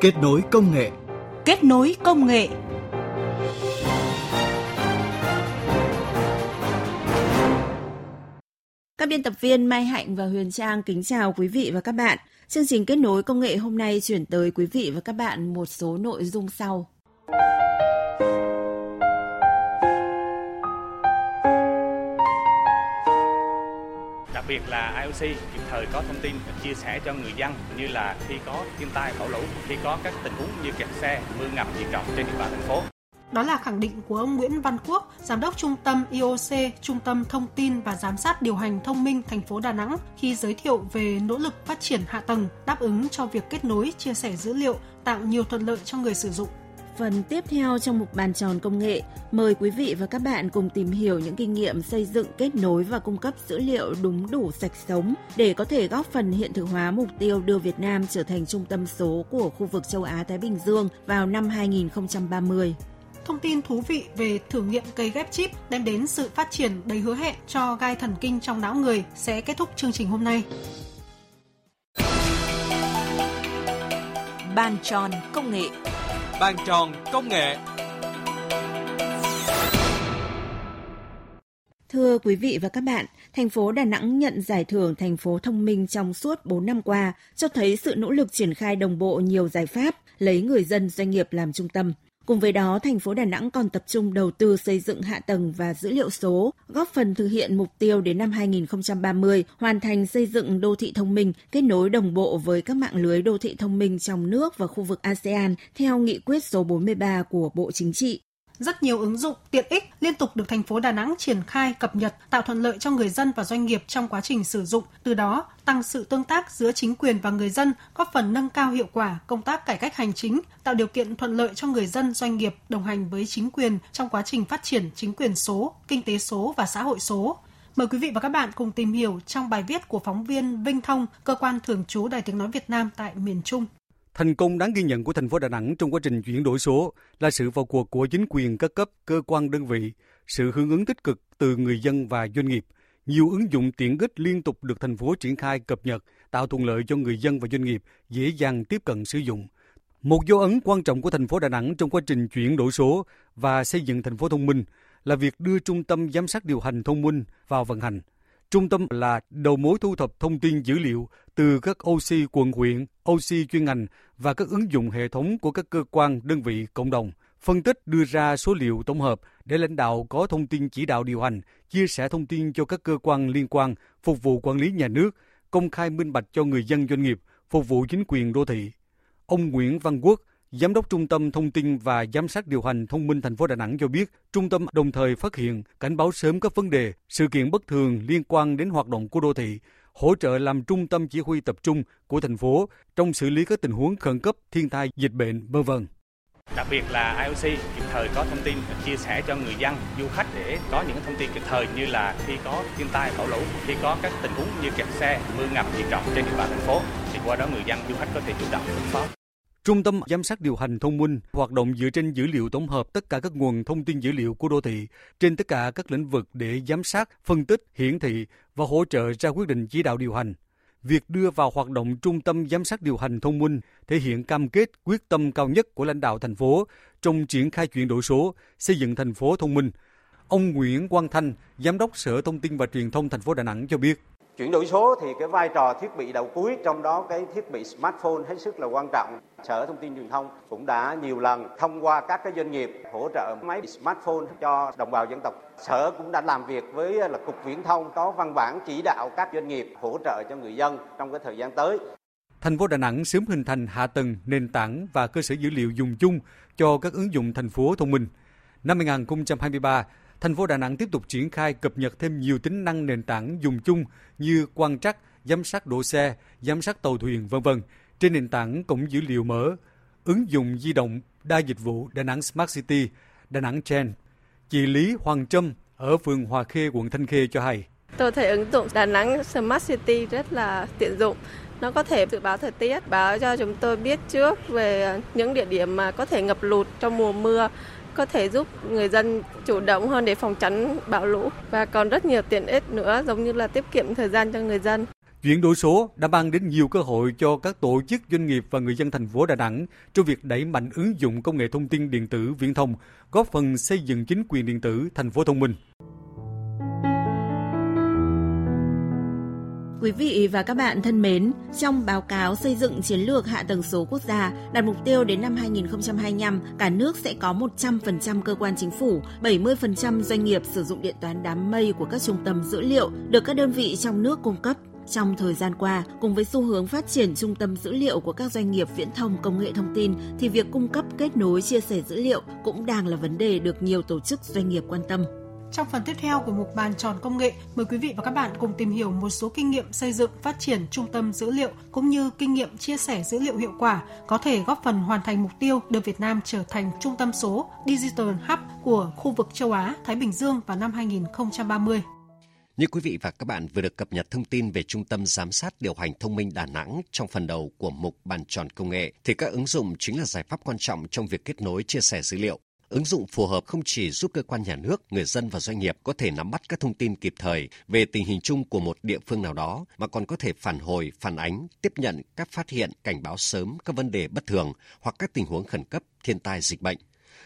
Kết nối công nghệ. Kết nối công nghệ. Các biên tập viên Mai Hạnh và Huyền Trang kính chào quý vị và các bạn. Chương trình kết nối công nghệ hôm nay chuyển tới quý vị và các bạn một số nội dung sau. Đặc biệt là IOC kịp thời có thông tin chia sẻ cho người dân như là khi có thiên tai bão lũ, khi có các tình huống như kẹt xe, mưa ngập diện rộng trên địa bàn thành phố. Đó là khẳng định của ông Nguyễn Văn Quốc, Giám đốc Trung tâm IOC, Trung tâm Thông tin và Giám sát Điều hành Thông minh thành phố Đà Nẵng khi giới thiệu về nỗ lực phát triển hạ tầng đáp ứng cho việc kết nối, chia sẻ dữ liệu, tạo nhiều thuận lợi cho người sử dụng. Phần tiếp theo trong mục bàn tròn công nghệ, mời quý vị và các bạn cùng tìm hiểu những kinh nghiệm xây dựng, kết nối và cung cấp dữ liệu đúng đủ sạch sống để có thể góp phần hiện thực hóa mục tiêu đưa Việt Nam trở thành trung tâm số của khu vực châu Á Thái Bình Dương vào năm 2030 thông tin thú vị về thử nghiệm cây ghép chip đem đến sự phát triển đầy hứa hẹn cho gai thần kinh trong não người sẽ kết thúc chương trình hôm nay. Bàn tròn công nghệ Bàn tròn công nghệ Thưa quý vị và các bạn, thành phố Đà Nẵng nhận giải thưởng thành phố thông minh trong suốt 4 năm qua, cho thấy sự nỗ lực triển khai đồng bộ nhiều giải pháp, lấy người dân doanh nghiệp làm trung tâm. Cùng với đó, thành phố Đà Nẵng còn tập trung đầu tư xây dựng hạ tầng và dữ liệu số, góp phần thực hiện mục tiêu đến năm 2030 hoàn thành xây dựng đô thị thông minh, kết nối đồng bộ với các mạng lưới đô thị thông minh trong nước và khu vực ASEAN theo nghị quyết số 43 của Bộ Chính trị. Rất nhiều ứng dụng tiện ích liên tục được thành phố Đà Nẵng triển khai cập nhật, tạo thuận lợi cho người dân và doanh nghiệp trong quá trình sử dụng, từ đó tăng sự tương tác giữa chính quyền và người dân, góp phần nâng cao hiệu quả công tác cải cách hành chính, tạo điều kiện thuận lợi cho người dân doanh nghiệp đồng hành với chính quyền trong quá trình phát triển chính quyền số, kinh tế số và xã hội số. Mời quý vị và các bạn cùng tìm hiểu trong bài viết của phóng viên Vinh Thông, cơ quan thường trú Đài Tiếng Nói Việt Nam tại miền Trung. Thành công đáng ghi nhận của thành phố Đà Nẵng trong quá trình chuyển đổi số là sự vào cuộc của chính quyền các cấp, cơ quan đơn vị, sự hưởng ứng tích cực từ người dân và doanh nghiệp. Nhiều ứng dụng tiện ích liên tục được thành phố triển khai cập nhật, tạo thuận lợi cho người dân và doanh nghiệp dễ dàng tiếp cận sử dụng. Một dấu ấn quan trọng của thành phố Đà Nẵng trong quá trình chuyển đổi số và xây dựng thành phố thông minh là việc đưa trung tâm giám sát điều hành thông minh vào vận hành. Trung tâm là đầu mối thu thập thông tin dữ liệu từ các OC quận huyện, OC chuyên ngành và các ứng dụng hệ thống của các cơ quan, đơn vị, cộng đồng, phân tích đưa ra số liệu tổng hợp để lãnh đạo có thông tin chỉ đạo điều hành, chia sẻ thông tin cho các cơ quan liên quan, phục vụ quản lý nhà nước, công khai minh bạch cho người dân doanh nghiệp, phục vụ chính quyền đô thị. Ông Nguyễn Văn Quốc, Giám đốc Trung tâm Thông tin và Giám sát điều hành thông minh thành phố Đà Nẵng cho biết, trung tâm đồng thời phát hiện, cảnh báo sớm các vấn đề, sự kiện bất thường liên quan đến hoạt động của đô thị, hỗ trợ làm trung tâm chỉ huy tập trung của thành phố trong xử lý các tình huống khẩn cấp, thiên tai, dịch bệnh, vân vân. Đặc biệt là IOC kịp thời có thông tin chia sẻ cho người dân, du khách để có những thông tin kịp thời như là khi có thiên tai bão lũ, khi có các tình huống như kẹt xe, mưa ngập nghiêm trọng trên địa bàn thành phố thì qua đó người dân du khách có thể chủ động ứng phó. Trung tâm giám sát điều hành thông minh hoạt động dựa trên dữ liệu tổng hợp tất cả các nguồn thông tin dữ liệu của đô thị trên tất cả các lĩnh vực để giám sát, phân tích, hiển thị và hỗ trợ ra quyết định chỉ đạo điều hành. Việc đưa vào hoạt động trung tâm giám sát điều hành thông minh thể hiện cam kết quyết tâm cao nhất của lãnh đạo thành phố trong triển khai chuyển đổi số, xây dựng thành phố thông minh. Ông Nguyễn Quang Thanh, Giám đốc Sở Thông tin và Truyền thông thành phố Đà Nẵng cho biết. Chuyển đổi số thì cái vai trò thiết bị đầu cuối trong đó cái thiết bị smartphone hết sức là quan trọng. Sở Thông tin Truyền thông cũng đã nhiều lần thông qua các cái doanh nghiệp hỗ trợ máy smartphone cho đồng bào dân tộc. Sở cũng đã làm việc với là Cục Viễn thông có văn bản chỉ đạo các doanh nghiệp hỗ trợ cho người dân trong cái thời gian tới. Thành phố Đà Nẵng sớm hình thành hạ tầng, nền tảng và cơ sở dữ liệu dùng chung cho các ứng dụng thành phố thông minh. Năm 2023, thành phố Đà Nẵng tiếp tục triển khai cập nhật thêm nhiều tính năng nền tảng dùng chung như quan trắc, giám sát độ xe, giám sát tàu thuyền, vân vân trên nền tảng cổng dữ liệu mở, ứng dụng di động đa dịch vụ Đà Nẵng Smart City, Đà Nẵng Gen. Chị Lý Hoàng Trâm ở phường Hòa Khê, quận Thanh Khê cho hay. Tôi thấy ứng dụng Đà Nẵng Smart City rất là tiện dụng. Nó có thể dự báo thời tiết, báo cho chúng tôi biết trước về những địa điểm mà có thể ngập lụt trong mùa mưa có thể giúp người dân chủ động hơn để phòng tránh bão lũ và còn rất nhiều tiện ích nữa giống như là tiết kiệm thời gian cho người dân. Chuyển đổi số đã mang đến nhiều cơ hội cho các tổ chức doanh nghiệp và người dân thành phố Đà Nẵng trong việc đẩy mạnh ứng dụng công nghệ thông tin điện tử viễn thông, góp phần xây dựng chính quyền điện tử thành phố thông minh. Quý vị và các bạn thân mến, trong báo cáo xây dựng chiến lược hạ tầng số quốc gia đặt mục tiêu đến năm 2025, cả nước sẽ có 100% cơ quan chính phủ, 70% doanh nghiệp sử dụng điện toán đám mây của các trung tâm dữ liệu được các đơn vị trong nước cung cấp. Trong thời gian qua, cùng với xu hướng phát triển trung tâm dữ liệu của các doanh nghiệp viễn thông công nghệ thông tin thì việc cung cấp kết nối chia sẻ dữ liệu cũng đang là vấn đề được nhiều tổ chức doanh nghiệp quan tâm. Trong phần tiếp theo của mục bàn tròn công nghệ, mời quý vị và các bạn cùng tìm hiểu một số kinh nghiệm xây dựng phát triển trung tâm dữ liệu cũng như kinh nghiệm chia sẻ dữ liệu hiệu quả có thể góp phần hoàn thành mục tiêu đưa Việt Nam trở thành trung tâm số Digital Hub của khu vực châu Á, Thái Bình Dương vào năm 2030. Như quý vị và các bạn vừa được cập nhật thông tin về Trung tâm Giám sát Điều hành Thông minh Đà Nẵng trong phần đầu của mục Bàn tròn công nghệ, thì các ứng dụng chính là giải pháp quan trọng trong việc kết nối chia sẻ dữ liệu. Ứng dụng phù hợp không chỉ giúp cơ quan nhà nước, người dân và doanh nghiệp có thể nắm bắt các thông tin kịp thời về tình hình chung của một địa phương nào đó, mà còn có thể phản hồi, phản ánh, tiếp nhận các phát hiện, cảnh báo sớm các vấn đề bất thường hoặc các tình huống khẩn cấp, thiên tai dịch bệnh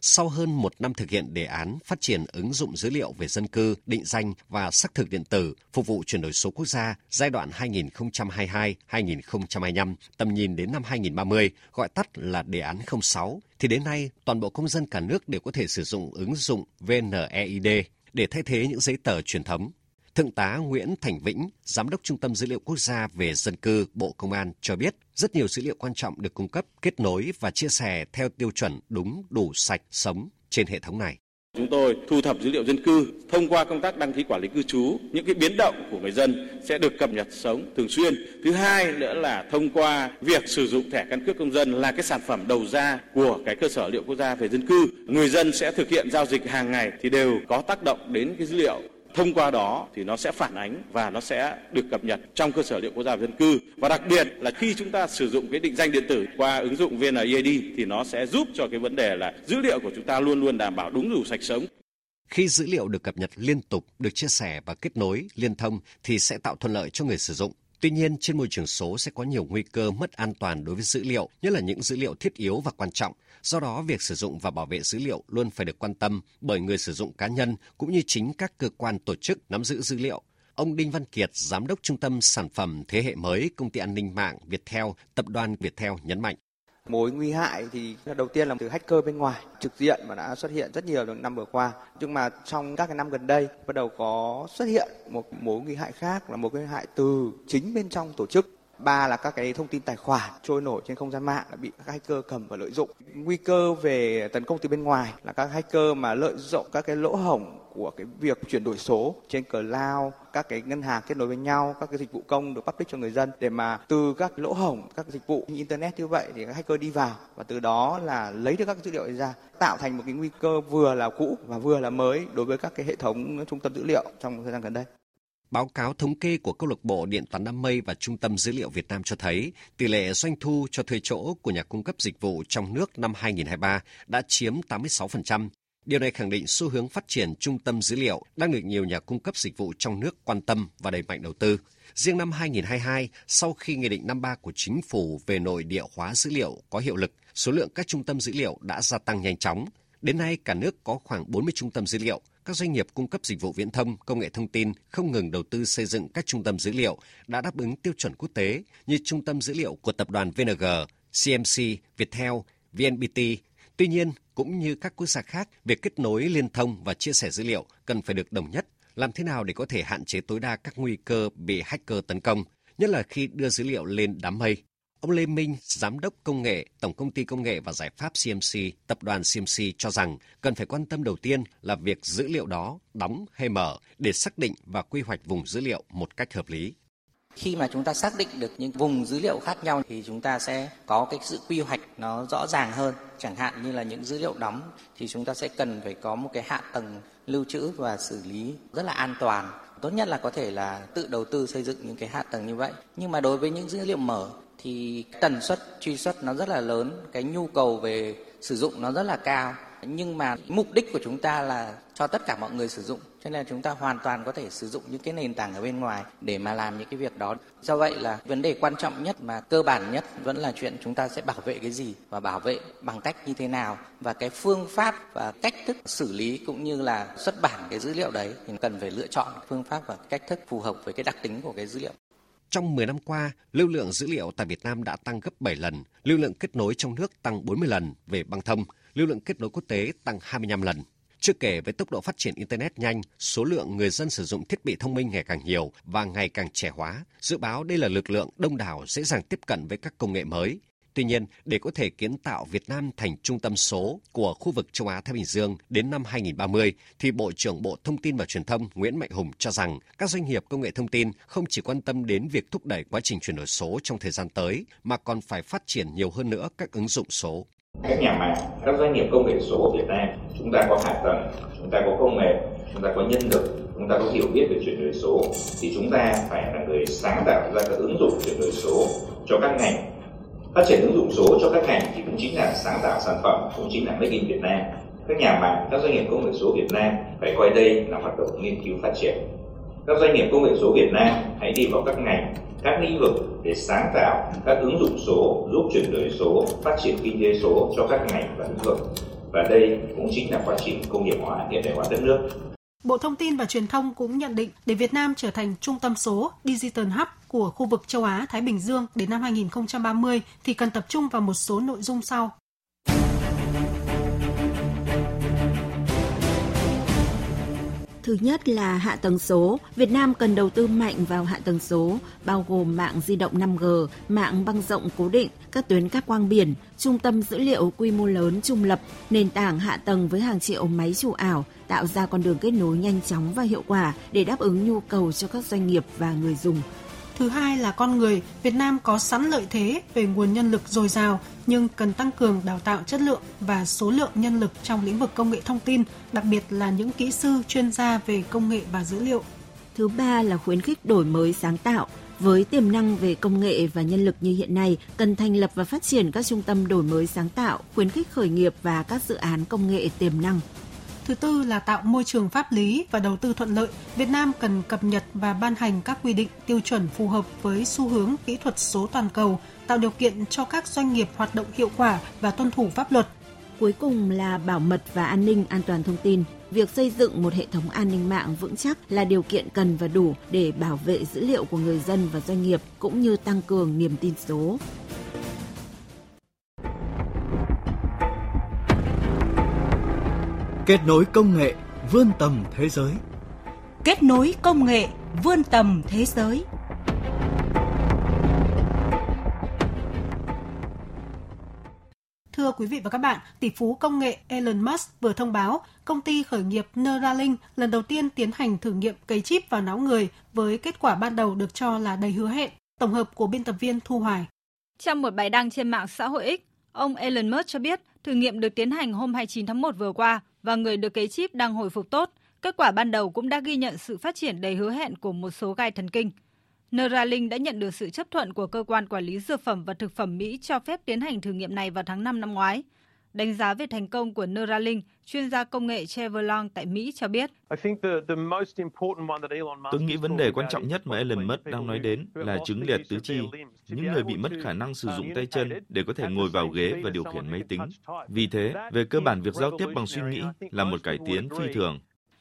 sau hơn một năm thực hiện đề án phát triển ứng dụng dữ liệu về dân cư, định danh và xác thực điện tử phục vụ chuyển đổi số quốc gia giai đoạn 2022-2025, tầm nhìn đến năm 2030, gọi tắt là đề án 06, thì đến nay toàn bộ công dân cả nước đều có thể sử dụng ứng dụng VNEID để thay thế những giấy tờ truyền thống. Thượng tá Nguyễn Thành Vĩnh, Giám đốc Trung tâm Dữ liệu Quốc gia về Dân cư Bộ Công an cho biết, rất nhiều dữ liệu quan trọng được cung cấp, kết nối và chia sẻ theo tiêu chuẩn đúng, đủ, sạch, sống trên hệ thống này. Chúng tôi thu thập dữ liệu dân cư thông qua công tác đăng ký quản lý cư trú, những cái biến động của người dân sẽ được cập nhật sống thường xuyên. Thứ hai nữa là thông qua việc sử dụng thẻ căn cước công dân là cái sản phẩm đầu ra của cái cơ sở dữ liệu quốc gia về dân cư. Người dân sẽ thực hiện giao dịch hàng ngày thì đều có tác động đến cái dữ liệu thông qua đó thì nó sẽ phản ánh và nó sẽ được cập nhật trong cơ sở liệu quốc gia về dân cư và đặc biệt là khi chúng ta sử dụng cái định danh điện tử qua ứng dụng VNeID thì nó sẽ giúp cho cái vấn đề là dữ liệu của chúng ta luôn luôn đảm bảo đúng đủ sạch sống khi dữ liệu được cập nhật liên tục, được chia sẻ và kết nối, liên thông thì sẽ tạo thuận lợi cho người sử dụng. Tuy nhiên, trên môi trường số sẽ có nhiều nguy cơ mất an toàn đối với dữ liệu, nhất là những dữ liệu thiết yếu và quan trọng. Do đó, việc sử dụng và bảo vệ dữ liệu luôn phải được quan tâm bởi người sử dụng cá nhân cũng như chính các cơ quan tổ chức nắm giữ dữ liệu. Ông Đinh Văn Kiệt, Giám đốc Trung tâm Sản phẩm Thế hệ mới Công ty An ninh mạng Viettel, Tập đoàn Viettel nhấn mạnh. Mối nguy hại thì đầu tiên là từ hacker bên ngoài, trực diện mà đã xuất hiện rất nhiều trong năm vừa qua. Nhưng mà trong các cái năm gần đây, bắt đầu có xuất hiện một mối nguy hại khác là một cái hại từ chính bên trong tổ chức ba là các cái thông tin tài khoản trôi nổi trên không gian mạng đã bị các hacker cầm và lợi dụng. Nguy cơ về tấn công từ bên ngoài là các hacker mà lợi dụng các cái lỗ hổng của cái việc chuyển đổi số trên cloud, các cái ngân hàng kết nối với nhau, các cái dịch vụ công được public cho người dân để mà từ các lỗ hổng, các dịch vụ như internet như vậy thì các hacker đi vào và từ đó là lấy được các dữ liệu ra, tạo thành một cái nguy cơ vừa là cũ và vừa là mới đối với các cái hệ thống trung tâm dữ liệu trong thời gian gần đây. Báo cáo thống kê của câu lạc bộ Điện toán đám mây và Trung tâm Dữ liệu Việt Nam cho thấy, tỷ lệ doanh thu cho thuê chỗ của nhà cung cấp dịch vụ trong nước năm 2023 đã chiếm 86%. Điều này khẳng định xu hướng phát triển trung tâm dữ liệu đang được nhiều nhà cung cấp dịch vụ trong nước quan tâm và đẩy mạnh đầu tư. Riêng năm 2022, sau khi Nghị định 53 của Chính phủ về nội địa hóa dữ liệu có hiệu lực, số lượng các trung tâm dữ liệu đã gia tăng nhanh chóng. Đến nay, cả nước có khoảng 40 trung tâm dữ liệu, các doanh nghiệp cung cấp dịch vụ viễn thông, công nghệ thông tin không ngừng đầu tư xây dựng các trung tâm dữ liệu đã đáp ứng tiêu chuẩn quốc tế như trung tâm dữ liệu của tập đoàn VNG, CMC, Viettel, VNPT. Tuy nhiên, cũng như các quốc gia khác, việc kết nối liên thông và chia sẻ dữ liệu cần phải được đồng nhất. Làm thế nào để có thể hạn chế tối đa các nguy cơ bị hacker tấn công, nhất là khi đưa dữ liệu lên đám mây Ông Lê Minh, Giám đốc Công nghệ, Tổng Công ty Công nghệ và Giải pháp CMC, Tập đoàn CMC cho rằng cần phải quan tâm đầu tiên là việc dữ liệu đó đóng hay mở để xác định và quy hoạch vùng dữ liệu một cách hợp lý. Khi mà chúng ta xác định được những vùng dữ liệu khác nhau thì chúng ta sẽ có cái sự quy hoạch nó rõ ràng hơn. Chẳng hạn như là những dữ liệu đóng thì chúng ta sẽ cần phải có một cái hạ tầng lưu trữ và xử lý rất là an toàn tốt nhất là có thể là tự đầu tư xây dựng những cái hạ tầng như vậy nhưng mà đối với những dữ liệu mở thì tần suất truy xuất nó rất là lớn, cái nhu cầu về sử dụng nó rất là cao nhưng mà mục đích của chúng ta là cho tất cả mọi người sử dụng, cho nên là chúng ta hoàn toàn có thể sử dụng những cái nền tảng ở bên ngoài để mà làm những cái việc đó. Do vậy là vấn đề quan trọng nhất mà cơ bản nhất vẫn là chuyện chúng ta sẽ bảo vệ cái gì và bảo vệ bằng cách như thế nào và cái phương pháp và cách thức xử lý cũng như là xuất bản cái dữ liệu đấy thì cần phải lựa chọn phương pháp và cách thức phù hợp với cái đặc tính của cái dữ liệu. Trong 10 năm qua, lưu lượng dữ liệu tại Việt Nam đã tăng gấp 7 lần, lưu lượng kết nối trong nước tăng 40 lần về băng thông, lưu lượng kết nối quốc tế tăng 25 lần. Chưa kể với tốc độ phát triển Internet nhanh, số lượng người dân sử dụng thiết bị thông minh ngày càng nhiều và ngày càng trẻ hóa, dự báo đây là lực lượng đông đảo dễ dàng tiếp cận với các công nghệ mới. Tuy nhiên, để có thể kiến tạo Việt Nam thành trung tâm số của khu vực châu Á Thái Bình Dương đến năm 2030, thì Bộ trưởng Bộ Thông tin và Truyền thông Nguyễn Mạnh Hùng cho rằng các doanh nghiệp công nghệ thông tin không chỉ quan tâm đến việc thúc đẩy quá trình chuyển đổi số trong thời gian tới, mà còn phải phát triển nhiều hơn nữa các ứng dụng số các nhà mạng, các doanh nghiệp công nghệ số của Việt Nam, chúng ta có hạ tầng, chúng ta có công nghệ, chúng ta có nhân lực, chúng ta có hiểu biết về chuyển đổi số, thì chúng ta phải là người sáng tạo ra các ứng dụng chuyển đổi số cho các ngành. Phát triển ứng dụng số cho các ngành thì cũng chính là sáng tạo sản phẩm, cũng chính là Make in Việt Nam. Các nhà mạng, các doanh nghiệp công nghệ số Việt Nam phải coi đây là hoạt động nghiên cứu phát triển. Các doanh nghiệp công nghệ số Việt Nam hãy đi vào các ngành các lĩnh vực để sáng tạo các ứng dụng số giúp chuyển đổi số, phát triển kinh tế số cho các ngành và lĩnh vực. Và đây cũng chính là quá trình công nghiệp hóa hiện đại hóa đất nước. Bộ Thông tin và Truyền thông cũng nhận định để Việt Nam trở thành trung tâm số Digital Hub của khu vực châu Á Thái Bình Dương đến năm 2030 thì cần tập trung vào một số nội dung sau. Thứ nhất là hạ tầng số. Việt Nam cần đầu tư mạnh vào hạ tầng số, bao gồm mạng di động 5G, mạng băng rộng cố định, các tuyến cáp quang biển, trung tâm dữ liệu quy mô lớn trung lập, nền tảng hạ tầng với hàng triệu máy chủ ảo, tạo ra con đường kết nối nhanh chóng và hiệu quả để đáp ứng nhu cầu cho các doanh nghiệp và người dùng. Thứ hai là con người, Việt Nam có sẵn lợi thế về nguồn nhân lực dồi dào nhưng cần tăng cường đào tạo chất lượng và số lượng nhân lực trong lĩnh vực công nghệ thông tin, đặc biệt là những kỹ sư chuyên gia về công nghệ và dữ liệu. Thứ ba là khuyến khích đổi mới sáng tạo. Với tiềm năng về công nghệ và nhân lực như hiện nay, cần thành lập và phát triển các trung tâm đổi mới sáng tạo, khuyến khích khởi nghiệp và các dự án công nghệ tiềm năng. Thứ tư là tạo môi trường pháp lý và đầu tư thuận lợi. Việt Nam cần cập nhật và ban hành các quy định tiêu chuẩn phù hợp với xu hướng kỹ thuật số toàn cầu, tạo điều kiện cho các doanh nghiệp hoạt động hiệu quả và tuân thủ pháp luật. Cuối cùng là bảo mật và an ninh an toàn thông tin. Việc xây dựng một hệ thống an ninh mạng vững chắc là điều kiện cần và đủ để bảo vệ dữ liệu của người dân và doanh nghiệp cũng như tăng cường niềm tin số. Kết nối công nghệ vươn tầm thế giới. Kết nối công nghệ vươn tầm thế giới. Thưa quý vị và các bạn, tỷ phú công nghệ Elon Musk vừa thông báo công ty khởi nghiệp Neuralink lần đầu tiên tiến hành thử nghiệm cấy chip vào não người với kết quả ban đầu được cho là đầy hứa hẹn. Tổng hợp của biên tập viên Thu Hoài. Trong một bài đăng trên mạng xã hội X, ông Elon Musk cho biết thử nghiệm được tiến hành hôm 29 tháng 1 vừa qua và người được cấy chip đang hồi phục tốt. Kết quả ban đầu cũng đã ghi nhận sự phát triển đầy hứa hẹn của một số gai thần kinh. Neuralink đã nhận được sự chấp thuận của cơ quan quản lý dược phẩm và thực phẩm Mỹ cho phép tiến hành thử nghiệm này vào tháng 5 năm ngoái. Đánh giá về thành công của Neuralink, chuyên gia công nghệ Trevor Long tại Mỹ cho biết. Tôi nghĩ vấn đề quan trọng nhất mà Elon Musk đang nói đến là chứng liệt tứ chi, những người bị mất khả năng sử dụng tay chân để có thể ngồi vào ghế và điều khiển máy tính. Vì thế, về cơ bản việc giao tiếp bằng suy nghĩ là một cải tiến phi thường.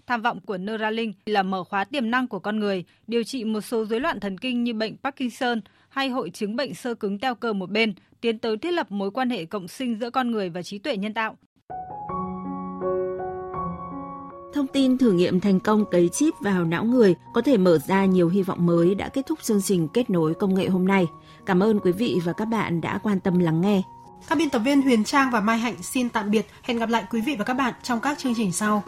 Tham vọng của Neuralink là mở khóa tiềm năng của con người, điều trị một số rối loạn thần kinh như bệnh Parkinson hay hội chứng bệnh sơ cứng teo cơ một bên, tiến tới thiết lập mối quan hệ cộng sinh giữa con người và trí tuệ nhân tạo. Thông tin thử nghiệm thành công cấy chip vào não người có thể mở ra nhiều hy vọng mới đã kết thúc chương trình kết nối công nghệ hôm nay. Cảm ơn quý vị và các bạn đã quan tâm lắng nghe. Các biên tập viên Huyền Trang và Mai Hạnh xin tạm biệt. Hẹn gặp lại quý vị và các bạn trong các chương trình sau.